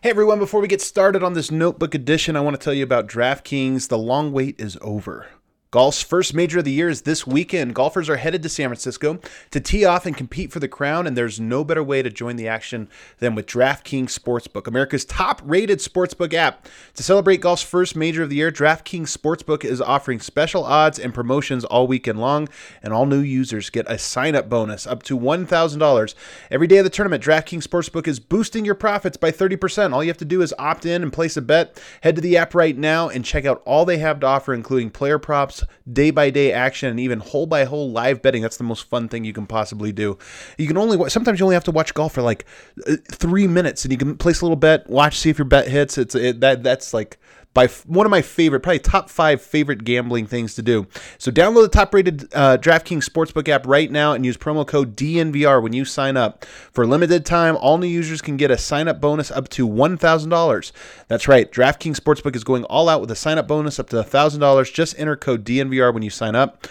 Hey everyone, before we get started on this notebook edition, I want to tell you about DraftKings. The long wait is over. Golf's first major of the year is this weekend. Golfers are headed to San Francisco to tee off and compete for the crown, and there's no better way to join the action than with DraftKings Sportsbook, America's top rated sportsbook app. To celebrate golf's first major of the year, DraftKings Sportsbook is offering special odds and promotions all weekend long, and all new users get a sign up bonus up to $1,000. Every day of the tournament, DraftKings Sportsbook is boosting your profits by 30%. All you have to do is opt in and place a bet. Head to the app right now and check out all they have to offer, including player props day by day action, and even hole by hole live betting. That's the most fun thing you can possibly do. You can only sometimes you only have to watch golf for like uh, three minutes, and you can place a little bet, watch see if your bet hits. It's it, that that's like by one of my favorite, probably top five favorite gambling things to do. So download the top-rated uh, DraftKings Sportsbook app right now and use promo code DNVR when you sign up. For limited time, all new users can get a sign-up bonus up to $1,000. That's right, DraftKings Sportsbook is going all out with a sign-up bonus up to $1,000. Just enter code DNVR when you sign up.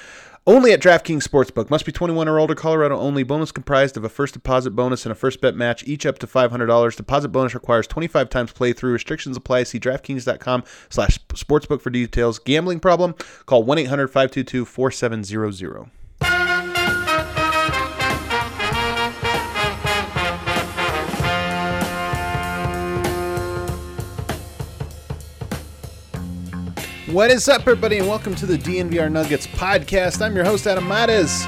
Only at DraftKings Sportsbook. Must be 21 or older. Colorado only. Bonus comprised of a first deposit bonus and a first bet match, each up to $500. Deposit bonus requires 25 times playthrough. Restrictions apply. See DraftKings.com slash sportsbook for details. Gambling problem? Call 1-800-522-4700. What is up, everybody, and welcome to the DNVR Nuggets podcast. I'm your host, Adam Mares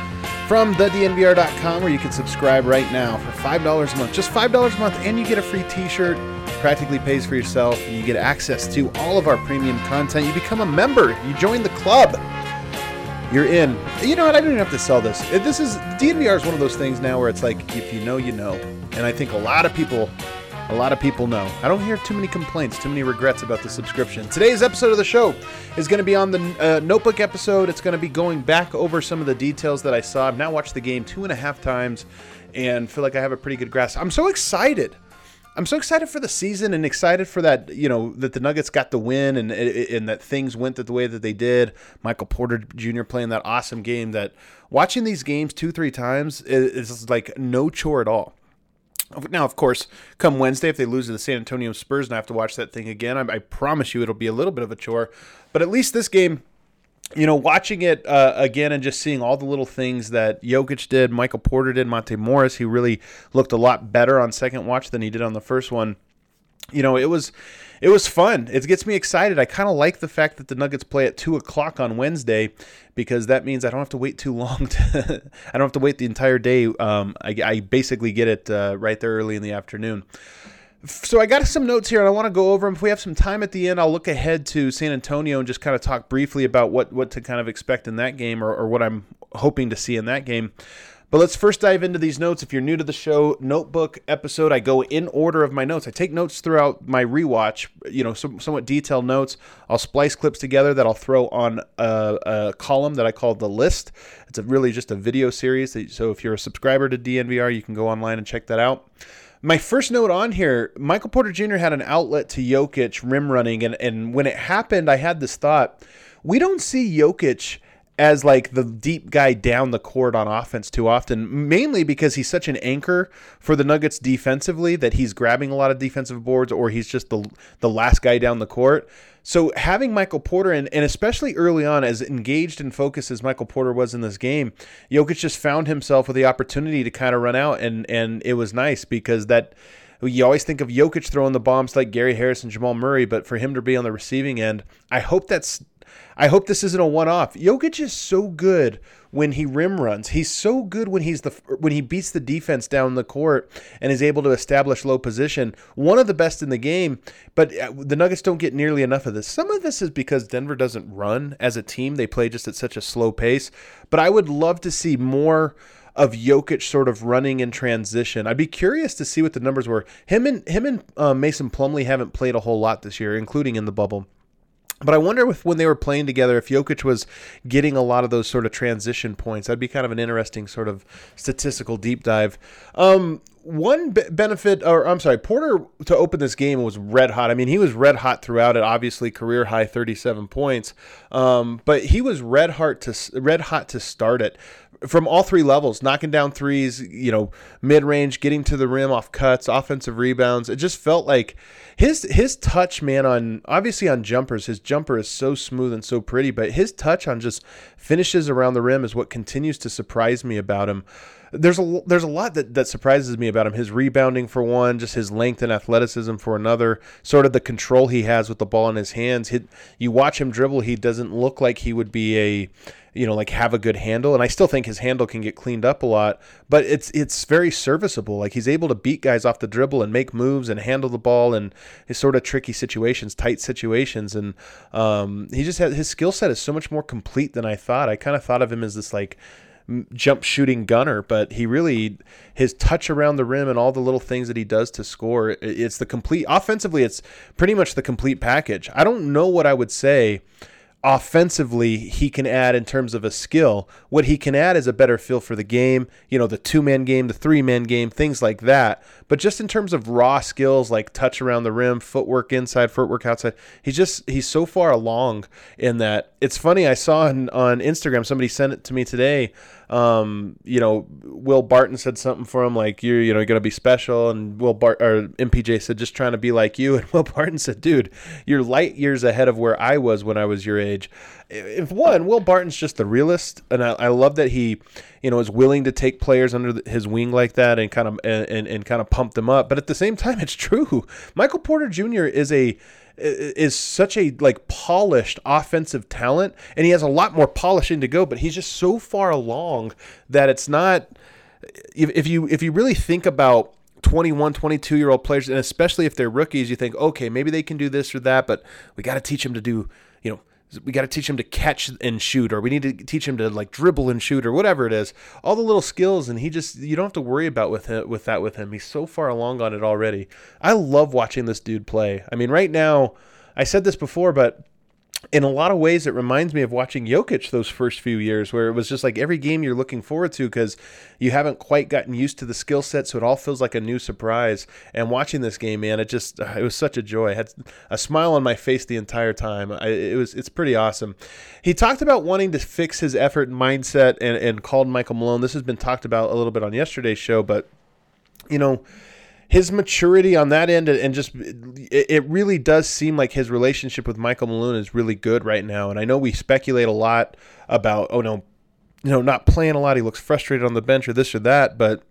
from thednvr.com, where you can subscribe right now for $5 a month. Just $5 a month, and you get a free t shirt. Practically pays for yourself, and you get access to all of our premium content. You become a member, you join the club. You're in. You know what? I don't even have to sell this. This is DNVR is one of those things now where it's like if you know, you know. And I think a lot of people a lot of people know. I don't hear too many complaints, too many regrets about the subscription. Today's episode of the show is going to be on the uh, Notebook episode. It's going to be going back over some of the details that I saw. I've now watched the game two and a half times and feel like I have a pretty good grasp. I'm so excited. I'm so excited for the season and excited for that, you know, that the Nuggets got the win and and that things went the way that they did. Michael Porter Jr. playing that awesome game that watching these games two, three times is like no chore at all. Now, of course, come Wednesday, if they lose to the San Antonio Spurs and I have to watch that thing again, I, I promise you it'll be a little bit of a chore. But at least this game, you know, watching it uh, again and just seeing all the little things that Jokic did, Michael Porter did, Monte Morris, he really looked a lot better on second watch than he did on the first one. You know, it was it was fun. It gets me excited. I kind of like the fact that the Nuggets play at two o'clock on Wednesday because that means I don't have to wait too long. To, I don't have to wait the entire day. Um, I, I, basically get it uh, right there early in the afternoon. So I got some notes here, and I want to go over them. If we have some time at the end, I'll look ahead to San Antonio and just kind of talk briefly about what what to kind of expect in that game, or, or what I'm hoping to see in that game. But let's first dive into these notes. If you're new to the show, notebook episode, I go in order of my notes. I take notes throughout my rewatch, you know, some, somewhat detailed notes. I'll splice clips together that I'll throw on a, a column that I call the list. It's a, really just a video series. So if you're a subscriber to DNVR, you can go online and check that out. My first note on here Michael Porter Jr. had an outlet to Jokic rim running. And, and when it happened, I had this thought we don't see Jokic as like the deep guy down the court on offense too often, mainly because he's such an anchor for the Nuggets defensively that he's grabbing a lot of defensive boards or he's just the the last guy down the court. So having Michael Porter and, and especially early on, as engaged and focused as Michael Porter was in this game, Jokic just found himself with the opportunity to kind of run out and and it was nice because that you always think of Jokic throwing the bombs like Gary Harris and Jamal Murray, but for him to be on the receiving end, I hope that's I hope this isn't a one-off. Jokic is so good when he rim runs. He's so good when he's the when he beats the defense down the court and is able to establish low position. One of the best in the game, but uh, the Nuggets don't get nearly enough of this. Some of this is because Denver doesn't run as a team. They play just at such a slow pace. But I would love to see more of Jokic sort of running in transition. I'd be curious to see what the numbers were. Him and him and uh, Mason Plumlee haven't played a whole lot this year, including in the bubble. But I wonder if when they were playing together, if Jokic was getting a lot of those sort of transition points. That'd be kind of an interesting sort of statistical deep dive. Um, one b- benefit, or I'm sorry, Porter to open this game was red hot. I mean, he was red hot throughout it. Obviously, career high 37 points, um, but he was red hot to red hot to start it from all three levels, knocking down threes, you know, mid range, getting to the rim off cuts, offensive rebounds. It just felt like his his touch, man, on obviously on jumpers, his jumper is so smooth and so pretty, but his touch on just finishes around the rim is what continues to surprise me about him there's a there's a lot that, that surprises me about him. His rebounding for one, just his length and athleticism for another. Sort of the control he has with the ball in his hands. He, you watch him dribble, he doesn't look like he would be a you know like have a good handle and I still think his handle can get cleaned up a lot but it's it's very serviceable like he's able to beat guys off the dribble and make moves and handle the ball in his sort of tricky situations tight situations and um, he just has his skill set is so much more complete than I thought I kind of thought of him as this like jump shooting gunner, but he really his touch around the rim and all the little things that he does to score. It's the complete offensively. It's pretty much the complete package. I don't know what I would say offensively he can add in terms of a skill. What he can add is a better feel for the game, you know, the two man game, the three man game, things like that. But just in terms of raw skills like touch around the rim, footwork inside, footwork outside, he's just he's so far along in that. It's funny, I saw on, on Instagram somebody sent it to me today. Um, you know, Will Barton said something for him like you're, you know, gonna be special, and Will Bart or MPJ said just trying to be like you, and Will Barton said, dude, you're light years ahead of where I was when I was your age. If one, Will Barton's just the realist, and I, I love that he, you know, is willing to take players under his wing like that and kind of and, and, and kind of pump them up. But at the same time, it's true. Michael Porter Jr. is a is such a like polished offensive talent and he has a lot more polishing to go but he's just so far along that it's not if, if you if you really think about 21 22 year old players and especially if they're rookies you think okay maybe they can do this or that but we got to teach them to do we got to teach him to catch and shoot or we need to teach him to like dribble and shoot or whatever it is. All the little skills and he just you don't have to worry about with him, with that with him. He's so far along on it already. I love watching this dude play. I mean right now i said this before but in a lot of ways, it reminds me of watching Jokic those first few years, where it was just like every game you're looking forward to because you haven't quite gotten used to the skill set, so it all feels like a new surprise. And watching this game, man, it just uh, it was such a joy. I had a smile on my face the entire time. I, it was it's pretty awesome. He talked about wanting to fix his effort and mindset, and and called Michael Malone. This has been talked about a little bit on yesterday's show, but you know his maturity on that end and just it really does seem like his relationship with Michael Malone is really good right now. And I know we speculate a lot about oh no, you know, not playing a lot. He looks frustrated on the bench or this or that, but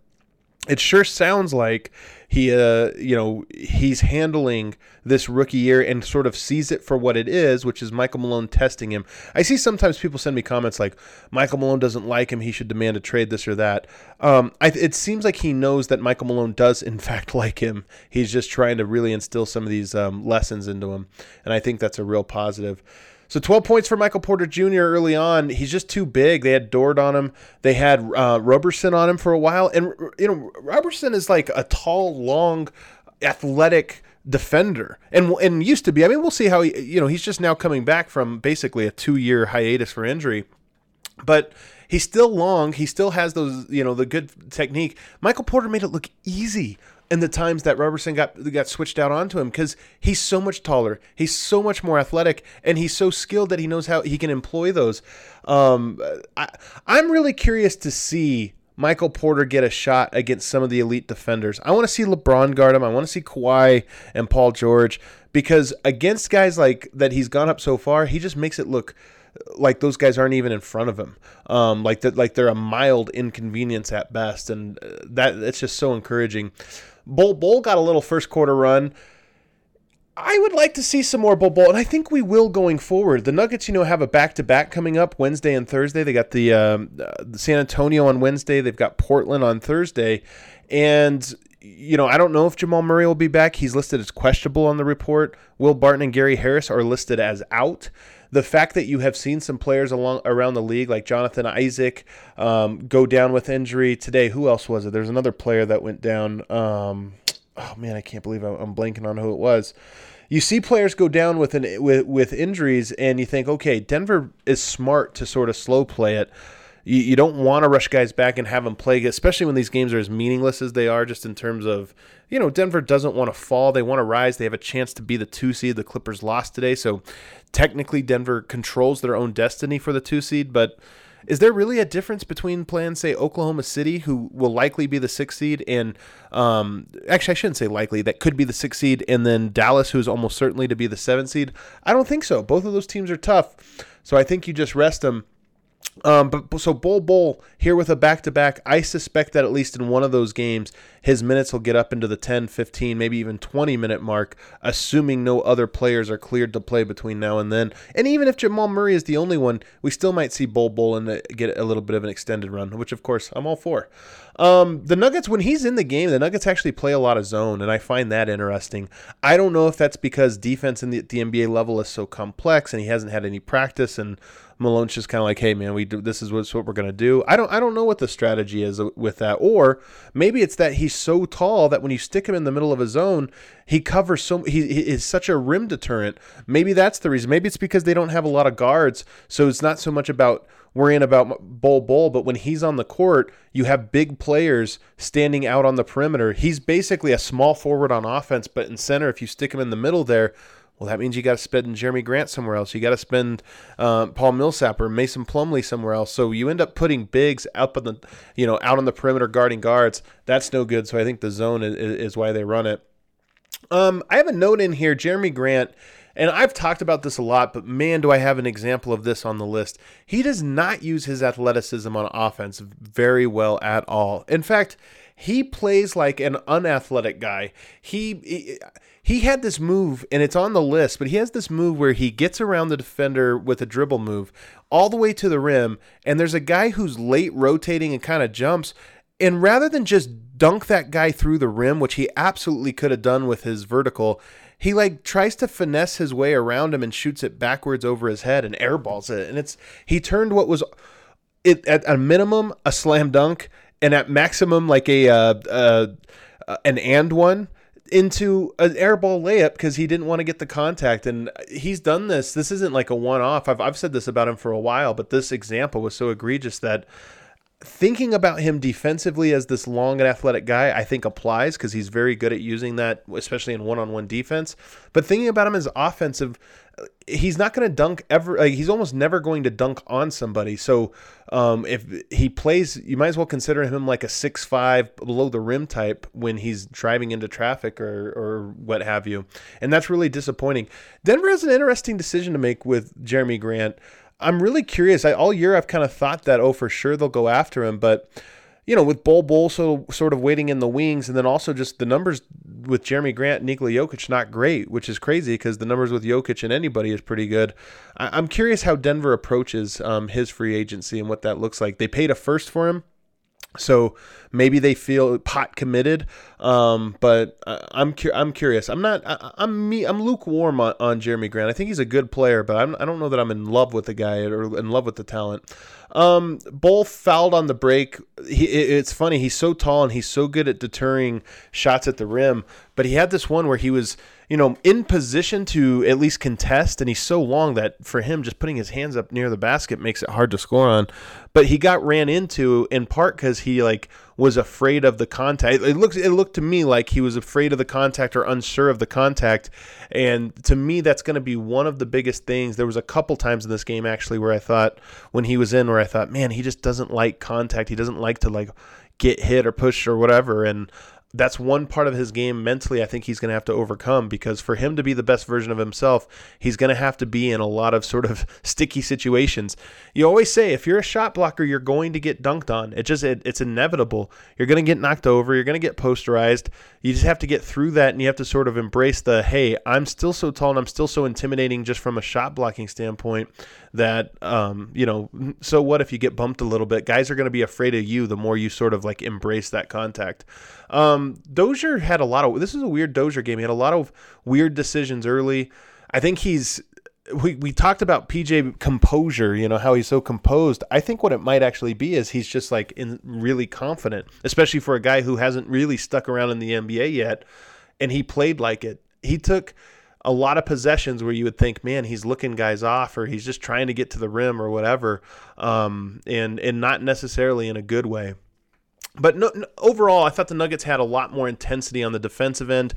it sure sounds like he uh you know he's handling this rookie year and sort of sees it for what it is which is Michael Malone testing him. I see sometimes people send me comments like Michael Malone doesn't like him he should demand a trade this or that. Um I, it seems like he knows that Michael Malone does in fact like him. He's just trying to really instill some of these um, lessons into him and I think that's a real positive. So 12 points for Michael Porter Jr. early on. He's just too big. They had Dort on him. They had uh, Roberson on him for a while. And, you know, Roberson is like a tall, long, athletic defender and and used to be. I mean, we'll see how he, you know, he's just now coming back from basically a two year hiatus for injury. But he's still long. He still has those, you know, the good technique. Michael Porter made it look easy and the times that Roberson got got switched out onto him because he's so much taller, he's so much more athletic, and he's so skilled that he knows how he can employ those. Um, I, I'm really curious to see Michael Porter get a shot against some of the elite defenders. I want to see LeBron guard him. I want to see Kawhi and Paul George because against guys like that he's gone up so far, he just makes it look like those guys aren't even in front of him. Um, like that, like they're a mild inconvenience at best, and uh, that it's just so encouraging. Bol Bol got a little first quarter run. I would like to see some more Bol Bol, and I think we will going forward. The Nuggets, you know, have a back to back coming up Wednesday and Thursday. They got the, um, uh, the San Antonio on Wednesday. They've got Portland on Thursday, and you know, I don't know if Jamal Murray will be back. He's listed as questionable on the report. Will Barton and Gary Harris are listed as out the fact that you have seen some players along around the league, like Jonathan Isaac, um, go down with injury today. Who else was it? There's another player that went down. Um, oh man, I can't believe I'm blanking on who it was. You see players go down with an with with injuries, and you think, okay, Denver is smart to sort of slow play it you, you don't want to rush guys back and have them play, especially when these games are as meaningless as they are, just in terms of, you know, Denver doesn't want to fall. They want to rise. They have a chance to be the two seed. The Clippers lost today. So technically, Denver controls their own destiny for the two seed, but is there really a difference between playing, say, Oklahoma City, who will likely be the sixth seed, and um, actually, I shouldn't say likely, that could be the sixth seed, and then Dallas, who's almost certainly to be the seventh seed? I don't think so. Both of those teams are tough. So I think you just rest them um, but so Bol Bol here with a back to back. I suspect that at least in one of those games, his minutes will get up into the 10, 15, maybe even 20 minute mark, assuming no other players are cleared to play between now and then. And even if Jamal Murray is the only one, we still might see Bol Bol and get a little bit of an extended run, which of course I'm all for. Um, the Nuggets, when he's in the game, the Nuggets actually play a lot of zone, and I find that interesting. I don't know if that's because defense in the, the NBA level is so complex and he hasn't had any practice and Malone's just kind of like, hey man, we do this is what, what we're gonna do. I don't I don't know what the strategy is with that, or maybe it's that he's so tall that when you stick him in the middle of a zone, he covers so he, he is such a rim deterrent. Maybe that's the reason. Maybe it's because they don't have a lot of guards, so it's not so much about worrying about Bol Bol, but when he's on the court, you have big players standing out on the perimeter. He's basically a small forward on offense, but in center, if you stick him in the middle there, well, that means you got to spend Jerami Grant somewhere else. You got to spend uh, Paul Millsap or Mason Plumlee somewhere else. So you end up putting bigs up on the, you know, out on the perimeter guarding guards. That's no good. So I think the zone is, is why they run it. Um, I have a note in here, Jerami Grant, and I've talked about this a lot, but man, do I have an example of this on the list. He does not use his athleticism on offense very well at all. In fact, he plays like an unathletic guy. He, he he had this move, and it's on the list, but he has this move where he gets around the defender with a dribble move all the way to the rim, and there's a guy who's late rotating and kind of jumps. And rather than just dunk that guy through the rim, which he absolutely could have done with his vertical, he like tries to finesse his way around him and shoots it backwards over his head and airballs it. And it's he turned what was it at a minimum a slam dunk and at maximum like a uh, uh, an and one into an airball layup because he didn't want to get the contact. And he's done this. This isn't like a one off. I've, I've said this about him for a while, but this example was so egregious that thinking about him defensively as this long and athletic guy, I think applies because he's very good at using that, especially in one on one defense. But thinking about him as offensive, he's not going to dunk ever. Like, he's almost never going to dunk on somebody. So um, if he plays, you might as well consider him like a six five below the rim type when he's driving into traffic or or what have you. And that's really disappointing. Denver has an interesting decision to make with Jerami Grant. I'm really curious. I, all year I've kind of thought that oh for sure they'll go after him, but you know, with Bol Bol so sort of waiting in the wings, and then also just the numbers with Jerami Grant, Nikola Jokic not great, which is crazy because the numbers with Jokic and anybody is pretty good. I- am curious how Denver approaches um, his free agency and what that looks like. They paid a first for him. So maybe they feel pot committed, um, but I'm cu- I'm curious. I'm not. I, am me. I'm lukewarm on, on Jerami Grant. I think he's a good player, but I'm, I don't know that I'm in love with the guy or in love with the talent. Um, both fouled on the break. He, it's funny. He's so tall and he's so good at deterring shots at the rim. But he had this one where he was, you know, in position to at least contest, and he's so long that for him, just putting his hands up near the basket makes it hard to score on. But he got ran into in part because he like was afraid of the contact. It looks it looked to me like he was afraid of the contact or unsure of the contact. And to me that's going to be one of the biggest things. There was a couple times in this game actually where I thought when he was in where I thought, "Man, he just doesn't like contact. He doesn't like to like get hit or push or whatever." And that's one part of his game mentally I think he's going to have to overcome because for him to be the best version of himself, he's going to have to be in a lot of sort of sticky situations. You always say if you're a shot blocker, you're going to get dunked on. It just it, it's inevitable. You're going to get knocked over, you're going to get posterized. You just have to get through that and you have to sort of embrace the hey, I'm still so tall and I'm still so intimidating just from a shot blocking standpoint that um, you know, so what if you get bumped a little bit? Guys are going to be afraid of you the more you sort of like embrace that contact. Um, Dozier had a lot of this is a weird Dozier game. He had a lot of weird decisions early. I think he's we, we talked about PJ composure, you know, how he's so composed. I think what it might actually be is he's just like in really confident, especially for a guy who hasn't really stuck around in the NBA yet and he played like it. He took a lot of possessions where you would think, man, he's looking guys off or he's just trying to get to the rim or whatever, um, and and not necessarily in a good way. But no, no, overall, I thought the Nuggets had a lot more intensity on the defensive end.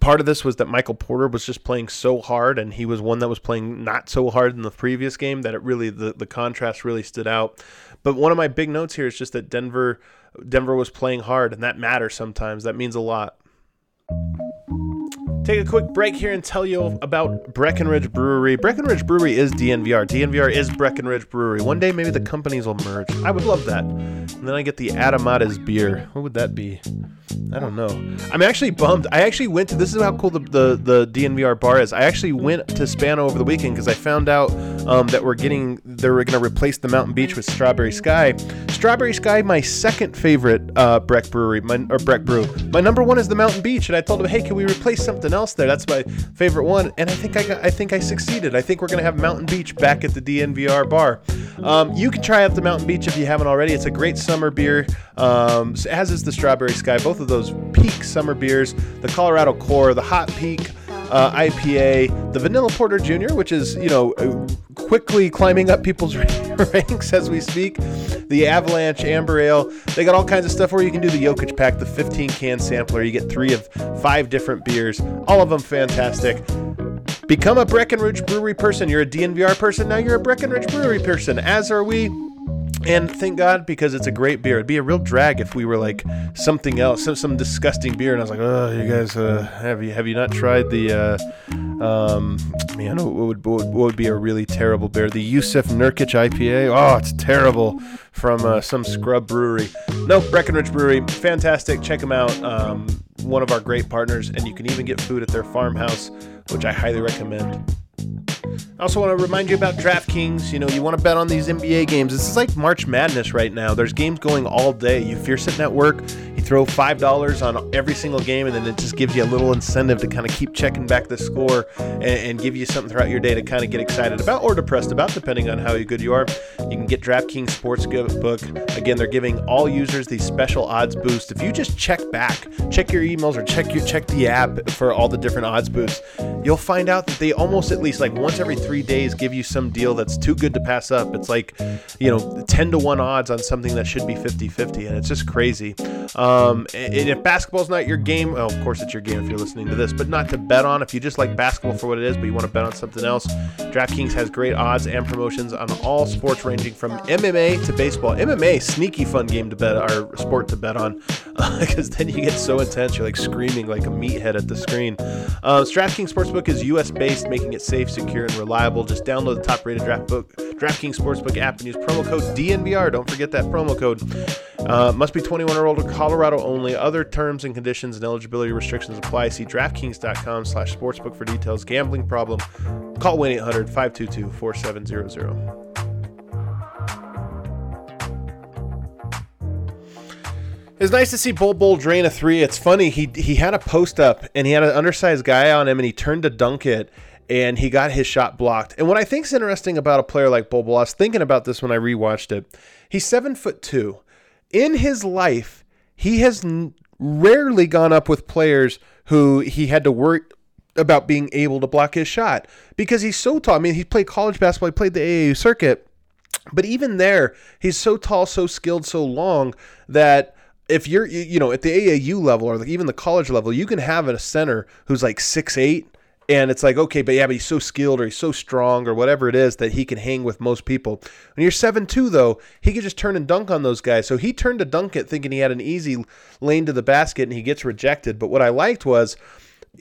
Part of this was that Michael Porter was just playing so hard, and he was one that was playing not so hard in the previous game that it really the, the contrast really stood out. But one of my big notes here is just that Denver Denver was playing hard, and that matters sometimes. That means a lot. Take a quick break here and tell you about Breckenridge Brewery. Breckenridge Brewery is DNVR. DNVR is Breckenridge Brewery. One day maybe the companies will merge. I would love that. And then I get the Adamata's beer. What would that be? I don't know. I'm actually bummed. I actually went to this is how cool the, the, the DNVR bar is. I actually went to Spano over the weekend because I found out um, that we're getting they were going to replace the Mountain Beach with Strawberry Sky. Strawberry Sky, my second favorite uh, Breck Brewery, my, or Breck Brew. My number one is the Mountain Beach, and I told them, hey, can we replace something else there. That's my favorite one, and I think I got, I think I succeeded. I think we're gonna have Mountain Beach back at the DNVR bar. Um, you can try out the Mountain Beach if you haven't already. It's a great summer beer, um, as is the Strawberry Sky. Both of those peak summer beers. The Colorado Core, the Hot Peak uh, IPA, the Vanilla Porter Jr., which is you know quickly climbing up people's ranks as we speak. The Avalanche Amber Ale. They got all kinds of stuff where you can do the Jokic pack, the 15 can sampler. You get three of five different beers, all of them fantastic. Become a Breckenridge Brewery person. You're a DNVR person. Now you're a Breckenridge Brewery person, as are we. And thank God because it's a great beer. It'd be a real drag if we were like something else, some, some disgusting beer, and I was like, "Oh, you guys, uh, have you have you not tried the? Uh, um, man, what would, what would be a really terrible beer? The Jusuf Nurkic IPA. Oh, it's terrible from uh, some scrub brewery. No, Breckenridge Brewery, fantastic. Check them out. Um, one of our great partners, and you can even get food at their farmhouse, which I highly recommend. I also want to remind you about DraftKings. You know, you want to bet on these NBA games. This is like March Madness right now. There's games going all day. You're sitting at work, you throw $5 on every single game, and then it just gives you a little incentive to kind of keep checking back the score and, and give you something throughout your day to kind of get excited about or depressed about, depending on how good you are. You can get DraftKings Sportsbook. Again, they're giving all users these special odds boosts. If you just check back, check your emails or check your check the app for all the different odds boosts, you'll find out that they almost at least like once every three days give you some deal that's too good to pass up. It's like, you know, 10 to 1 odds on something that should be 50 50, and it's just crazy. Um, and if basketball's not your game, well, of course it's your game if you're listening to this, but not to bet on. If you just like basketball for what it is, but you want to bet on something else, DraftKings has great odds and promotions on all sports ranging from MMA to baseball. MMA, sneaky fun game to bet, or sport to bet on, because uh, then you get so intense, you're like screaming like a meathead at the screen. Uh, DraftKings Sportsbook is US based, making it safe, secure, and reliable. Just download the top rated draft book, DraftKings Sportsbook app and use promo code DNVR. Don't forget that promo code. Uh, must be 21 or older, Colorado only. Other terms and conditions and eligibility restrictions apply. See DraftKings.com slash sportsbook for details. Gambling problem? Call 1 800 522 4700. It's nice to see Bol Bol drain a three. It's funny. He he had a post up and he had an undersized guy on him and he turned to dunk it and he got his shot blocked. And what I think is interesting about a player like was thinking about this when I rewatched it. He's seven foot two. In his life, he has n- rarely gone up with players who he had to worry about being able to block his shot because he's so tall. I mean, he played college basketball, he played the AAU circuit, but even there, he's so tall, so skilled, so long that if you're you know at the AAU level or even the college level, you can have a center who's like six eight and it's like, okay, but yeah, but he's so skilled or he's so strong or whatever it is that he can hang with most people. When you're 7 2, though, he could just turn and dunk on those guys. So he turned to dunk it thinking he had an easy lane to the basket and he gets rejected. But what I liked was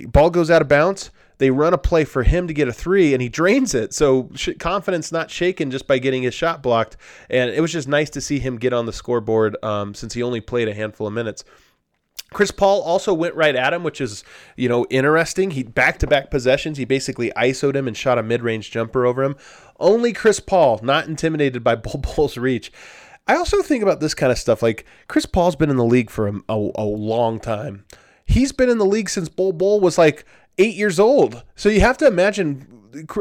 ball goes out of bounds. They run a play for him to get a three and he drains it. So confidence not shaken just by getting his shot blocked. And it was just nice to see him get on the scoreboard um, since he only played a handful of minutes. Chris Paul also went right at him, which is, you know, interesting. He back to back possessions. He basically ISO'd him and shot a mid range jumper over him. Only Chris Paul, not intimidated by Bol Bol's reach. I also think about this kind of stuff. Like Chris Paul's been in the league for a, a, a long time. He's been in the league since Bol Bol was like eight years old. So you have to imagine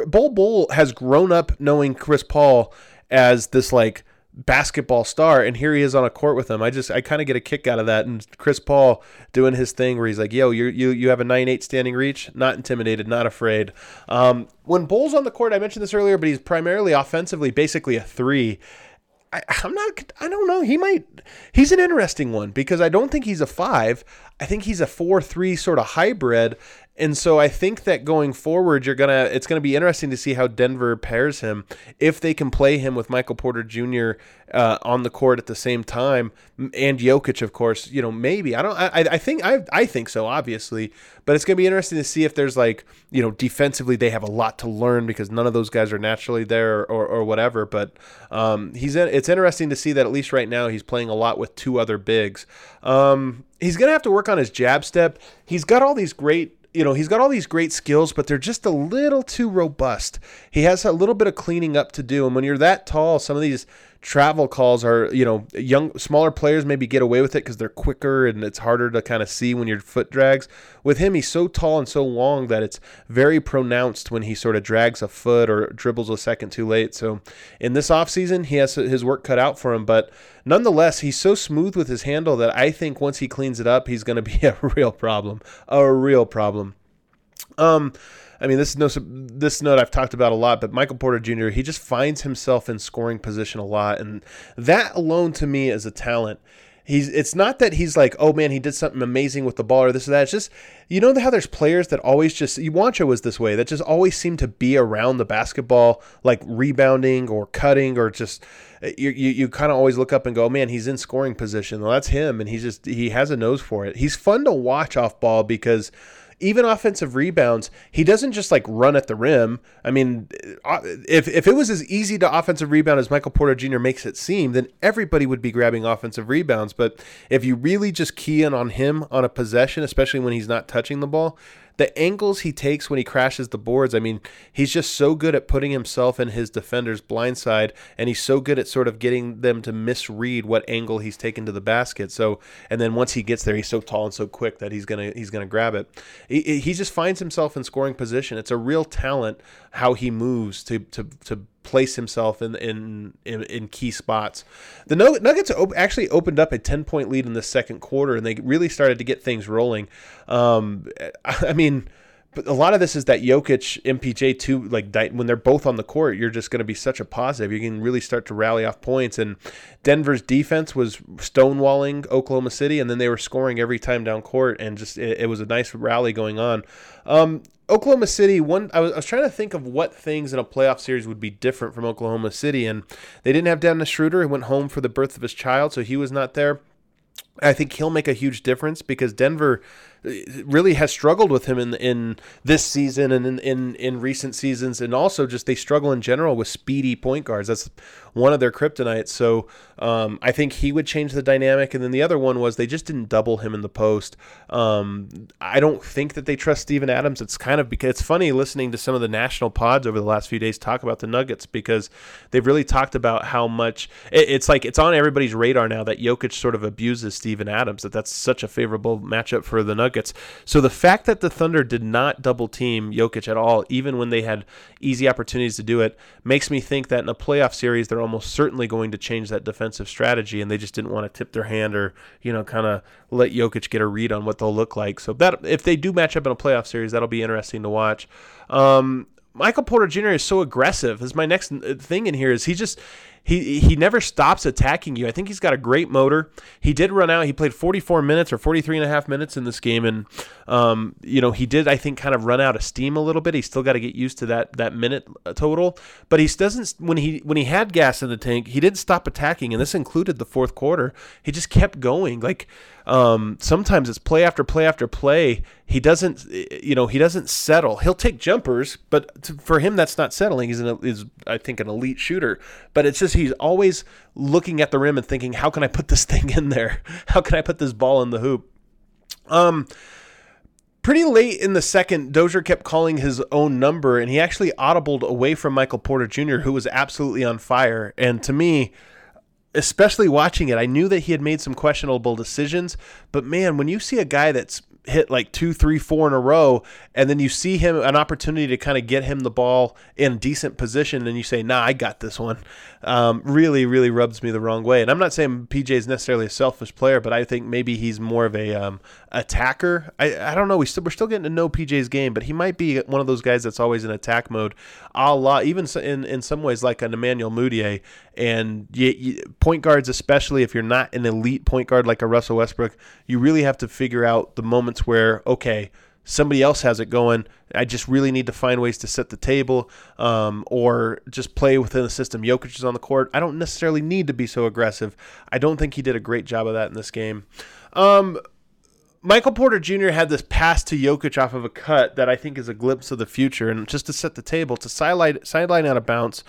Bol Bol has grown up knowing Chris Paul as this like basketball star and here he is on a court with him. I just i kind of get a kick out of that and chris paul doing his thing where he's like yo you you you have a 9-8 standing reach? Not intimidated not afraid. Um, when Bol's on the court i mentioned this earlier but he's primarily offensively basically a three. I, i'm not i don't know. He might he's an interesting one because i don't think he's a five. I think he's a four three sort of hybrid and so I think that going forward, you're gonna it's gonna be interesting to see how Denver pairs him if they can play him with Michael Porter Jr. Uh, on the court at the same time, and Jokic, of course. You know, maybe I don't. I, I think I I think so, obviously. But it's gonna be interesting to see if there's like you know defensively they have a lot to learn because none of those guys are naturally there or or whatever. But um, he's it's interesting to see that at least right now he's playing a lot with two other bigs. Um, he's gonna have to work on his jab step. He's got all these great you know, he's got all these great skills, but they're just a little too robust. He has a little bit of cleaning up to do. And when you're that tall, some of these travel calls are, you know, young, smaller players maybe get away with it because they're quicker and it's harder to kind of see when your foot drags. With him, he's so tall and so long that it's very pronounced when he sort of drags a foot or dribbles a second too late. So in this offseason, he has his work cut out for him. But nonetheless, he's so smooth with his handle that I think once he cleans it up, he's going to be a real problem. A real problem. Um, I mean, this is no this note I've talked about a lot, but Michael Porter Jr. he just finds himself in scoring position a lot, and that alone to me is a talent. He's it's not that he's like, oh man, he did something amazing with the ball or this or that. It's just you know how there's players that always just Juancho was this way that just always seem to be around the basketball, like rebounding or cutting or just you you, you kind of always look up and go, man, he's in scoring position. Well, that's him, and he's just he has a nose for it. He's fun to watch off ball because even offensive rebounds, he doesn't just like run at the rim. I mean, uh, if, if it was as easy to offensive rebound as Michael Porter Jr. makes it seem, then everybody would be grabbing offensive rebounds. But if you really just key in on him on a possession, especially when he's not touching the ball, the angles he takes when he crashes the boards. I mean, he's just so good at putting himself in his defender's blind side, and he's so good at sort of getting them to misread what angle he's taken to the basket. So, and then once he gets there, he's so tall and so quick that he's gonna he's gonna grab it. He, he just finds himself in scoring position. It's a real talent how he moves to to to place himself in in in, in key spots. The Nuggets actually opened up a ten point lead in the second quarter, and they really started to get things rolling. Um, I mean. But a lot of this is that Jokic, MPJ, too, like when they're both on the court, you're just going to be such a positive. You can really start to rally off points. And Denver's defense was stonewalling Oklahoma City, and then they were scoring every time down court, and just it, it was a nice rally going on. Um, Oklahoma City, one I was, I was trying to think of what things in a playoff series would be different from Oklahoma City, and they didn't have Dennis Schroeder. He went home for the birth of his child, so he was not there. I think he'll make a huge difference because Denver uh, really has struggled with him in in this season and in, in in recent seasons, and also just they struggle in general with speedy point guards. That's one of their kryptonites. So um, I think he would change the dynamic. And then the other one was they just didn't double him in the post. Um, I don't think that they trust Steven Adams. It's kind of because it's funny listening to some of the national pods over the last few days talk about the Nuggets because they've really talked about how much it, it's like it's on everybody's radar now that Jokic sort of abuses Steven Adams. That that's such a favorable matchup for the Nuggets. So the fact that the Thunder did not double team Jokic at all, even when they had easy opportunities to do it, makes me think that in a playoff series, they're almost certainly going to change that defensive strategy, and they just didn't want to tip their hand or you know kind of let Jokic get a read on what they'll look like. So that if they do match up in a playoff series, that'll be interesting to watch. Um, Michael Porter Jr. is so aggressive. Is my next thing in here is he just he he never stops attacking you. I think he's got a great motor. He did run out. He played 44 minutes or 43 and a half minutes in this game, and um, you know he did I think kind of run out of steam a little bit. He's still got to get used to that that minute uh, total, but he doesn't when he when he had gas in the tank, he didn't stop attacking, and this included the fourth quarter. He just kept going. Like um, sometimes it's play after play after play. He doesn't you know he doesn't settle. He'll take jumpers, but to, for him that's not settling. He's an is I think an elite shooter, but it's just he's always looking at the rim and thinking, how can I put this thing in there? How can I put this ball in the hoop? Um, pretty late in the second, Dozier kept calling his own number, and he actually audibled away from Michael Porter Jr., who was absolutely on fire. And to me, especially watching it, I knew that he had made some questionable decisions. But man, when you see a guy that's hit like two, three, four in a row, and then you see him an opportunity to kind of get him the ball in decent position, and you say, "Nah, I got this one." Um, really, really rubs me the wrong way. And I'm not saying PJ is necessarily a selfish player, but I think maybe he's more of a um, attacker. I, I don't know. We still, we're still getting to know PJ's game, but he might be one of those guys that's always in attack mode, a la even in in some ways like an Emmanuel Mudiay. And you, you, point guards, especially if you're not an elite point guard like a Russell Westbrook, you really have to figure out the moments where okay somebody else has it going. I just really need to find ways to set the table um, or just play within the system. Jokic is on the court. I don't necessarily need to be so aggressive. I don't think he did a great job of that in this game. Um, Michael Porter Jr. had this pass to Jokic off of a cut that I think is a glimpse of the future. And just to set the table, to sideline, sideline out of bounds,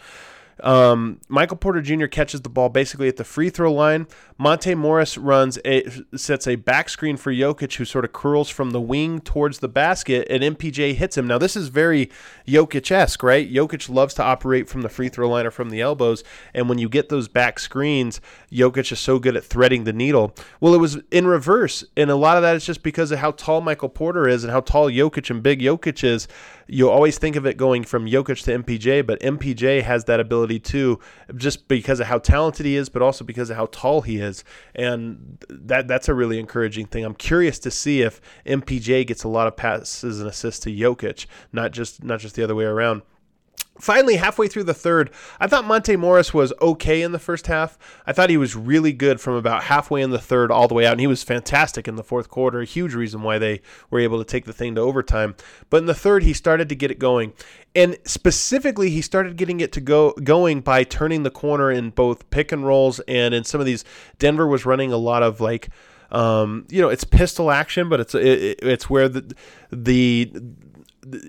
um, Michael Porter Jr. catches the ball basically at the free throw line. Monte Morris runs a sets a back screen for Jokic, who sort of curls from the wing towards the basket, and MPJ hits him. Now this is very Jokic esque, right? Jokic loves to operate from the free throw line or from the elbows, and when you get those back screens, Jokic is so good at threading the needle. Well, it was in reverse, and a lot of that is just because of how tall Michael Porter is and how tall Jokic and big Jokic is. You always think of it going from Jokic to MPJ, but MPJ has that ability too, just because of how talented he is, but also because of how tall he is, and that that's a really encouraging thing. I'm curious to see if MPJ gets a lot of passes and assists to Jokic, not just not just the other way around. Finally, halfway through the third, I thought Monte Morris was okay in the first half. I thought he was really good from about halfway in the third all the way out, and he was fantastic in the fourth quarter. A huge reason why they were able to take the thing to overtime. But in the third, he started to get it going, and specifically, he started getting it to go going by turning the corner in both pick and rolls and in some of these. Denver was running a lot of like. Um, you know, it's pistol action, but it's it, it's where the the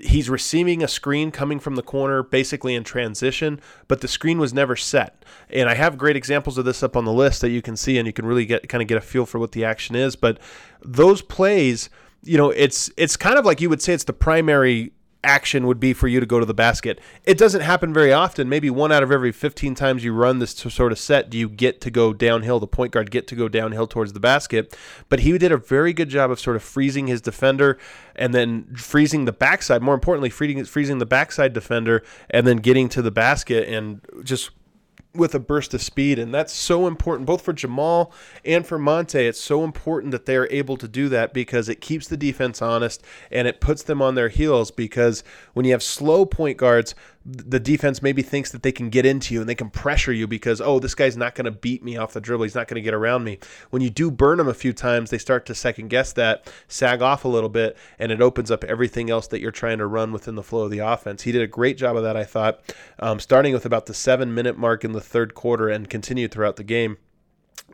he's receiving a screen coming from the corner basically in transition but the screen was never set. And i have great examples of this up on the list that you can see and you can really get kind of get a feel for what the action is but those plays you know it's it's kind of like you would say it's the primary action would be for you to go to the basket. It doesn't happen very often. Maybe one out of every 15 times you run this sort of set do you get to go downhill, the point guard get to go downhill towards the basket. But he did a very good job of sort of freezing his defender and then freezing the backside, more importantly, freezing, freezing the backside defender and then getting to the basket and just with a burst of speed. And that's so important, both for Jamal and for Monte. It's so important that they're able to do that because it keeps the defense honest and it puts them on their heels. Because when you have slow point guards, the defense maybe thinks that they can get into you and they can pressure you because oh this guy's not going to beat me off the dribble he's not going to get around me when you do burn them a few times they start to second guess that sag off a little bit and it opens up everything else that you're trying to run within the flow of the offense he did a great job of that i thought um, starting with about the seven minute mark in the third quarter and continued throughout the game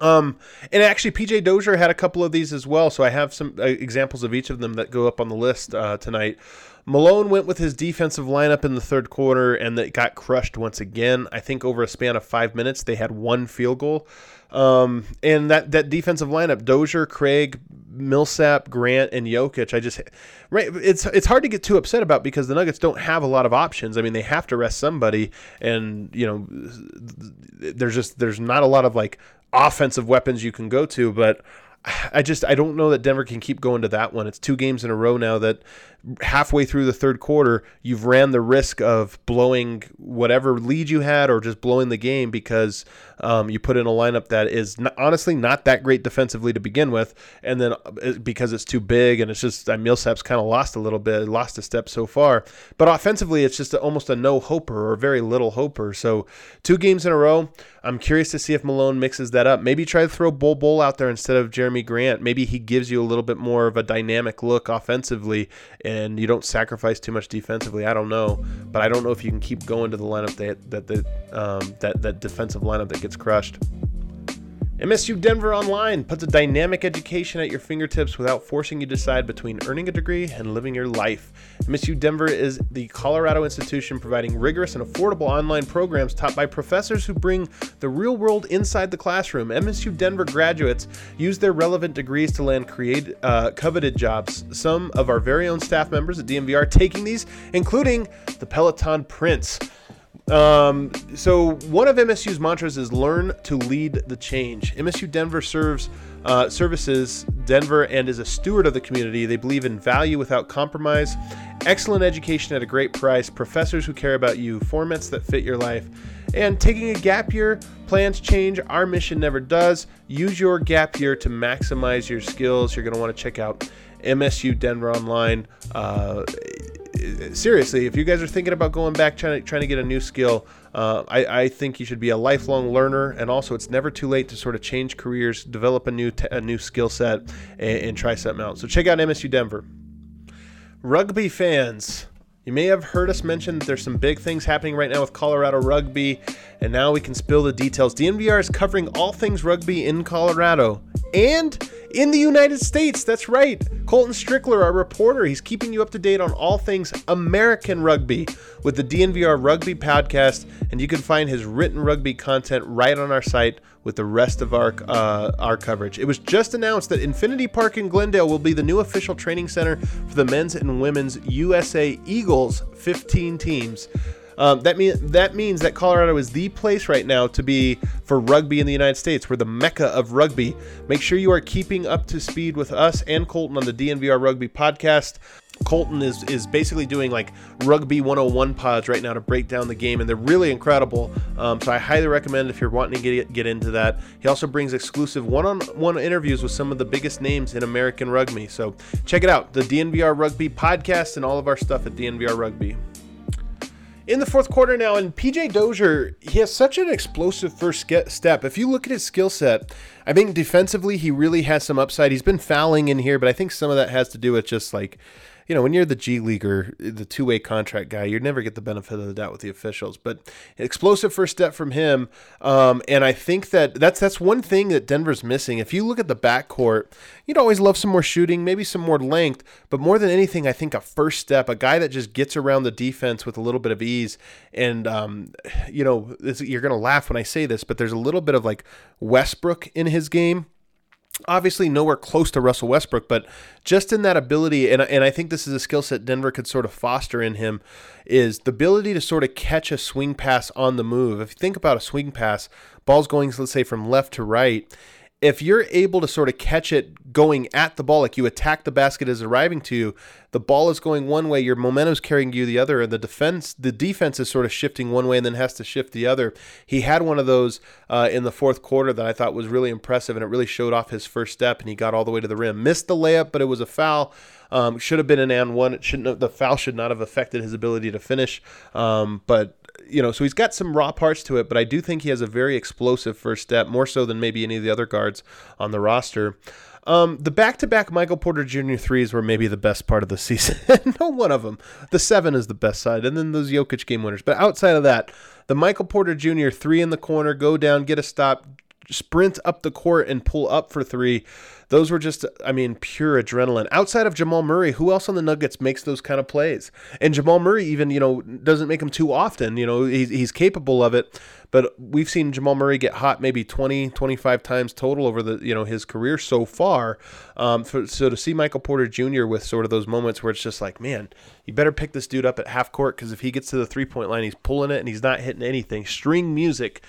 um, and actually, PJ Dozier had a couple of these as well. So I have some uh, examples of each of them that go up on the list uh, tonight. Malone went with his defensive lineup in the third quarter, and that got crushed once again. I think over a span of five minutes, they had one field goal. Um, and that that defensive lineup: Dozier, Craig, Millsap, Grant, and Jokic. I just right. It's it's hard to get too upset about because the Nuggets don't have a lot of options. I mean, they have to rest somebody, and you know, there's just there's not a lot of like offensive weapons you can go to, but. I just I don't know that Denver can keep going to that one. It's two games in a row now that halfway through the third quarter, you've ran the risk of blowing whatever lead you had or just blowing the game because um, you put in a lineup that is honestly not that great defensively to begin with. And then uh, because it's too big and it's just, uh, Millsap's kind of lost a little bit, lost a step so far. But offensively, it's just a, almost a no hoper or very little hoper. So two games in a row. I'm curious to see if Malone mixes that up. Maybe try to throw Bol Bol out there instead of Jerami Grant. Maybe he gives you a little bit more of a dynamic look offensively and you don't sacrifice too much defensively. I don't know, but I don't know if you can keep going to the lineup that that the um, that that defensive lineup that gets crushed. MSU Denver Online puts a dynamic education at your fingertips without forcing you to decide between earning a degree and living your life. MSU Denver is the Colorado institution providing rigorous and affordable online programs taught by professors who bring the real world inside the classroom. MSU Denver graduates use their relevant degrees to land create, uh, coveted jobs. Some of our very own staff members at DNVR taking these, including the Peloton Prince. Um, so one of MSU's mantras is learn to lead the change. MSU Denver serves uh, services Denver and is a steward of the community. They believe in value without compromise, excellent education at a great price, professors who care about you, formats that fit your life. And taking a gap year, plans change. Our mission never does. Use your gap year to maximize your skills. You're going to want to check out MSU Denver online. Uh, seriously, if you guys are thinking about going back trying to, trying to get a new skill, uh, I, I, think you should be a lifelong learner, and also it's never too late to sort of change careers, develop a new a new skill set, and, and try something out. So check out MSU Denver. Rugby fans, you may have heard us mention that there's some big things happening right now with Colorado rugby, and now we can spill the details. DNVR is covering all things rugby in Colorado and in the United States. That's right. Colton Strickler, our reporter, he's keeping you up to date on all things American rugby with the DNVR Rugby Podcast, and you can find his written rugby content right on our site with the rest of our uh, our coverage. It was just announced that Infinity Park in Glendale will be the new official training center for the men's and women's USA Eagles 15 teams. Um, that mean that means that Colorado is the place right now to be for rugby in the United States. We're the mecca of rugby. Make sure you are keeping up to speed with us and Colton on the DNVR Rugby podcast. Colton is is basically doing like rugby 101 pods right now to break down the game, and they're really incredible. Um, so I highly recommend if you're wanting to get get into that. He also brings exclusive one-on-one interviews with some of the biggest names in American rugby. So check it out, the DNVR Rugby podcast, and all of our stuff at DNVR Rugby in the fourth quarter now, and PJ Dozier, he has such an explosive first step. If you look at his skill set, I think defensively he really has some upside. He's been fouling in here, but I think some of that has to do with just like you know, when you're the G leaguer, the two way contract guy, you never get the benefit of the doubt with the officials. But explosive first step from him, um, and I think that that's that's one thing that Denver's missing. If you look at the backcourt, you'd always love some more shooting, maybe some more length, but more than anything, I think a first step, a guy that just gets around the defense with a little bit of ease. And um, you know, you're gonna laugh when I say this, but there's a little bit of like Westbrook in his game obviously nowhere close to Russell Westbrook, but just in that ability, and, and I think this is a skill set Denver could sort of foster in him, is the ability to sort of catch a swing pass on the move. If you think about a swing pass, ball's going, let's say, from left to right, if you're able to sort of catch it going at the ball, like you attack the basket as arriving to you, the ball is going one way, your momentum's carrying you the other, and the defense, the defense is sort of shifting one way and then has to shift the other. He had one of those uh, in the fourth quarter that I thought was really impressive, and it really showed off his first step, and he got all the way to the rim. Missed the layup, but it was a foul. Um, should have been an and one. It shouldn't. Have, the foul should not have affected his ability to finish. Um, but you know, so he's got some raw parts to it, but I do think he has a very explosive first step, more so than maybe any of the other guards on the roster. Um, the back-to-back Michael Porter Jr. threes were maybe the best part of the season. no one of them. The seven is the best side, and then those Jokic game winners. But outside of that, the Michael Porter Jr. three in the corner, go down, get a stop, sprint up the court, and pull up for three those were just, I mean, pure adrenaline. Outside of Jamal Murray, who else on the Nuggets makes those kind of plays? And Jamal Murray even, you know, doesn't make them too often. You know, he's, he's capable of it. But we've seen Jamal Murray get hot maybe 20, 25 times total over the, you know, his career so far. Um, for, so to see Michael Porter Jr. with sort of those moments where it's just like, man, you better pick this dude up at half court because if he gets to the three point line, he's pulling it and he's not hitting anything. String music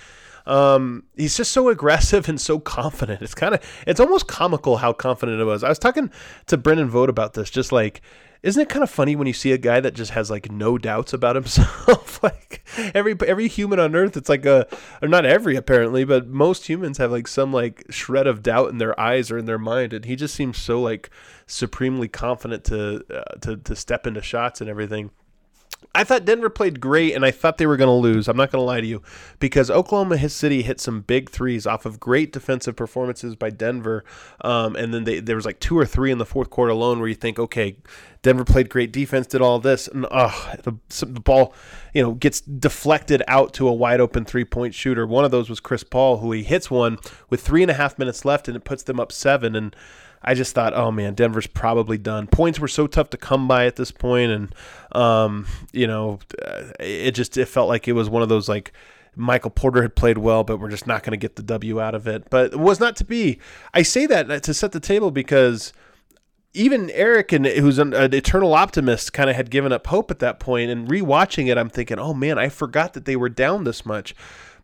um, he's just so aggressive and so confident. It's kind of, it's almost comical how confident it was. I was talking to Brendan Vogt about this, just like, isn't it kind of funny when you see a guy that just has like no doubts about himself? like every every human on earth, it's like a, or not every apparently, but most humans have like some like shred of doubt in their eyes or in their mind, and he just seems so like supremely confident to uh, to to step into shots and everything. I thought Denver played great, and I thought they were going to lose. I'm not going to lie to you, because Oklahoma City hit some big threes off of great defensive performances by Denver, um, and then they, there was like two or three in the fourth quarter alone where you think, okay, Denver played great defense, did all this, and uh, the, the ball, you know, gets deflected out to a wide open three point shooter. One of those was Chris Paul, who he hits one with three and a half minutes left, and it puts them up seven, and I just thought, oh man, Denver's probably done. Points were so tough to come by at this point, and um, you know, it just it felt like it was one of those like. Michael Porter had played well, but we're just not going to get the W out of it. But it was not to be. I say that to set the table because even Eric, and who's an, an eternal optimist, kind of had given up hope at that point. And rewatching it, I'm thinking, oh man, I forgot that they were down this much.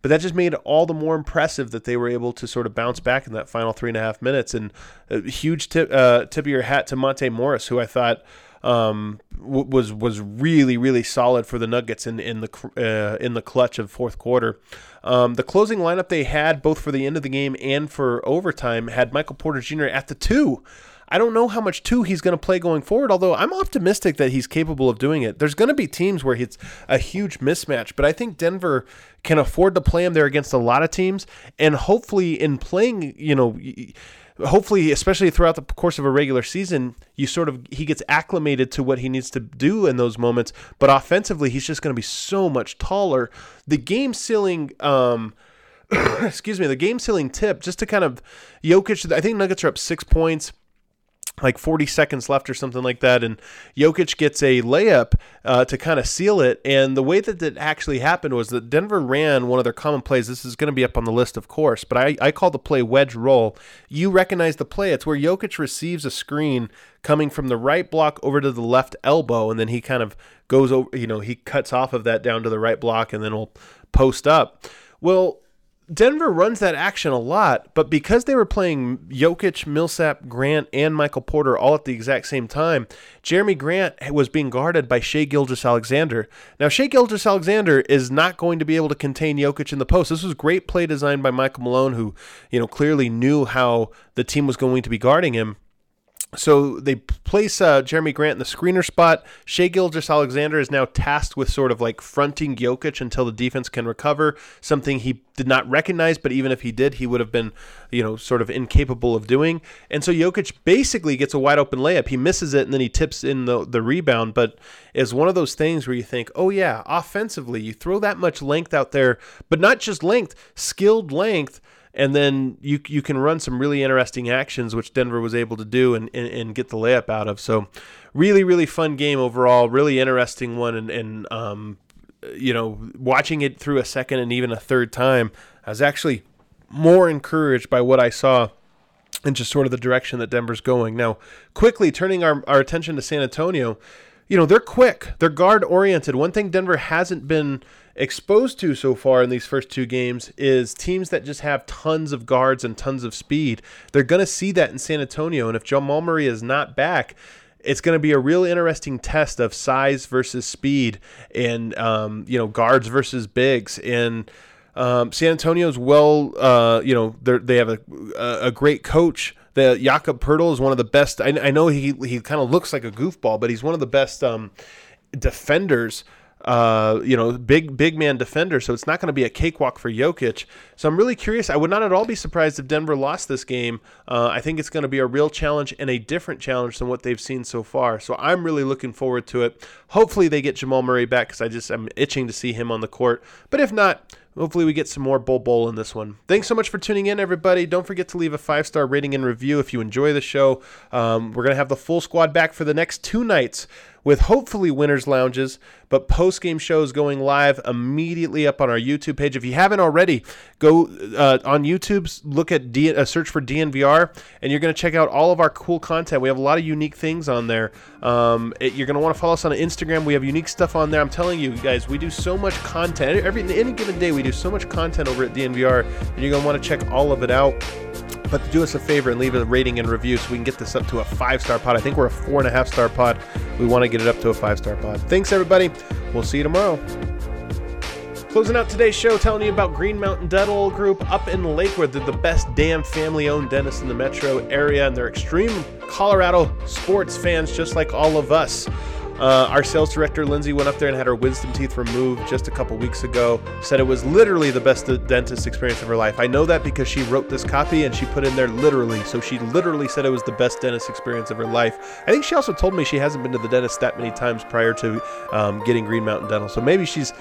But that just made it all the more impressive that they were able to sort of bounce back in that final three and a half minutes. And a huge tip, uh, tip of your hat to Monte Morris, who I thought um, w- was was really really solid for the Nuggets in in the uh, in the clutch of fourth quarter. Um, the closing lineup they had both for the end of the game and for overtime had Michael Porter Jr. at the two. I don't know how much two he's going to play going forward, although I'm optimistic that he's capable of doing it. There's going to be teams where it's a huge mismatch, but I think Denver can afford to play him there against a lot of teams, and hopefully in playing, you know hopefully, especially throughout the course of a regular season, you sort of he gets acclimated to what he needs to do in those moments. But offensively, he's just going to be so much taller. The game ceiling. Um, excuse me, the game ceiling tip, just to kind of Jokic, I think Nuggets are up six points like 40 seconds left or something like that, and Jokic gets a layup uh, to kind of seal it. And the way that it actually happened was that Denver ran one of their common plays. This is going to be up on the list, of course, but I, I call the play wedge roll. You recognize the play. It's where Jokic receives a screen coming from the right block over to the left elbow, and then he kind of goes over, you know, he cuts off of that down to the right block and then will post up. Well, Denver runs that action a lot, but because they were playing Jokic, Millsap, Grant, and Michael Porter all at the exact same time, Jerami Grant was being guarded by Shai Gilgeous-Alexander. Now, Shai Gilgeous-Alexander is not going to be able to contain Jokic in the post. This was great play design by Michael Malone, who you know clearly knew how the team was going to be guarding him. So they place uh, Jerami Grant in the screener spot. Shai Gilgeous-Alexander is now tasked with sort of like fronting Jokic until the defense can recover, something he did not recognize, but even if he did, he would have been, you know, sort of incapable of doing. And so Jokic basically gets a wide open layup. He misses it and then he tips in the, the rebound, but it's one of those things where you think, oh, yeah, offensively, you throw that much length out there, but not just length, skilled length and then you you can run some really interesting actions, which Denver was able to do and, and, and get the layup out of. So, really, really fun game overall, really interesting one, and, and um, you know, watching it through a second and even a third time, I was actually more encouraged by what I saw and just sort of the direction that Denver's going. Now, quickly turning our, our attention to San Antonio, you know, they're quick, they're guard oriented. One thing Denver hasn't been exposed to so far in these first two games is teams that just have tons of guards and tons of speed. They're going to see that in San Antonio. And if Jamal Murray is not back, it's going to be a real interesting test of size versus speed and, um, you know, guards versus bigs. And um, San Antonio's well, uh, you know, they have a, a great coach. The Jakob Poeltl is one of the best. I, I know he he kind of looks like a goofball, but he's one of the best um, defenders uh, you know, big big man defender, so it's not going to be a cakewalk for Jokic. So I'm really curious. I would not at all be surprised if Denver lost this game. Uh, I think it's going to be a real challenge and a different challenge than what they've seen so far. So I'm really looking forward to it. Hopefully they get Jamal Murray back because I just I'm itching to see him on the court. But if not, Hopefully, we get some more Bull Bol in this one. Thanks so much for tuning in, everybody. Don't forget to leave a five star rating and review if you enjoy the show. Um, we're going to have the full squad back for the next two nights with hopefully winners lounges, but post game shows going live immediately up on our YouTube page. If you haven't already, go uh, on YouTube, look at D- uh, search for DNVR, and you're going to check out all of our cool content. We have a lot of unique things on there. Um, it, you're going to want to follow us on Instagram. We have unique stuff on there. I'm telling you guys, we do so much content every any given day. We do so much content over at DNVR, and you're going to want to check all of it out. But do us a favor and leave a rating and review so we can get this up to a five star pod. I think we're a four and a half star pod. We want to get it up to a five star pod. Thanks, everybody. We'll see you tomorrow. Closing out today's show, telling you about Green Mountain Dental Group up in Lakewood. They're the best damn family owned dentist in the metro area, and they're extreme Colorado sports fans just like all of us. Uh, our sales director, Lindsay, went up there and had her wisdom teeth removed just a couple weeks ago. Said it was literally the best dentist experience of her life. I know that because she wrote this copy and she put in there literally. So she literally said it was the best dentist experience of her life. I think she also told me she hasn't been to the dentist that many times prior to um, getting Green Mountain Dental. So maybe she's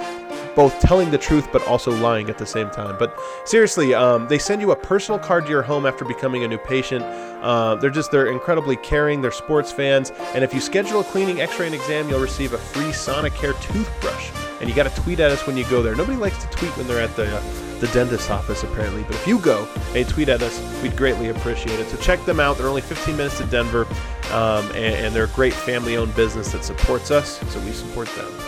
both telling the truth but also lying at the same time. But seriously, um, they send you a personal card to your home after becoming a new patient. Uh, they're just they're incredibly caring. They're sports fans, and if you schedule a cleaning, X-ray, and exam, you'll receive a free Sonicare toothbrush. And you got to tweet at us when you go there. Nobody likes to tweet when they're at the uh, the dentist's office apparently. But if you go, hey, tweet at us. We'd greatly appreciate it. So check them out. They're only 15 minutes to Denver, um, and, and they're a great family-owned business that supports us, so we support them.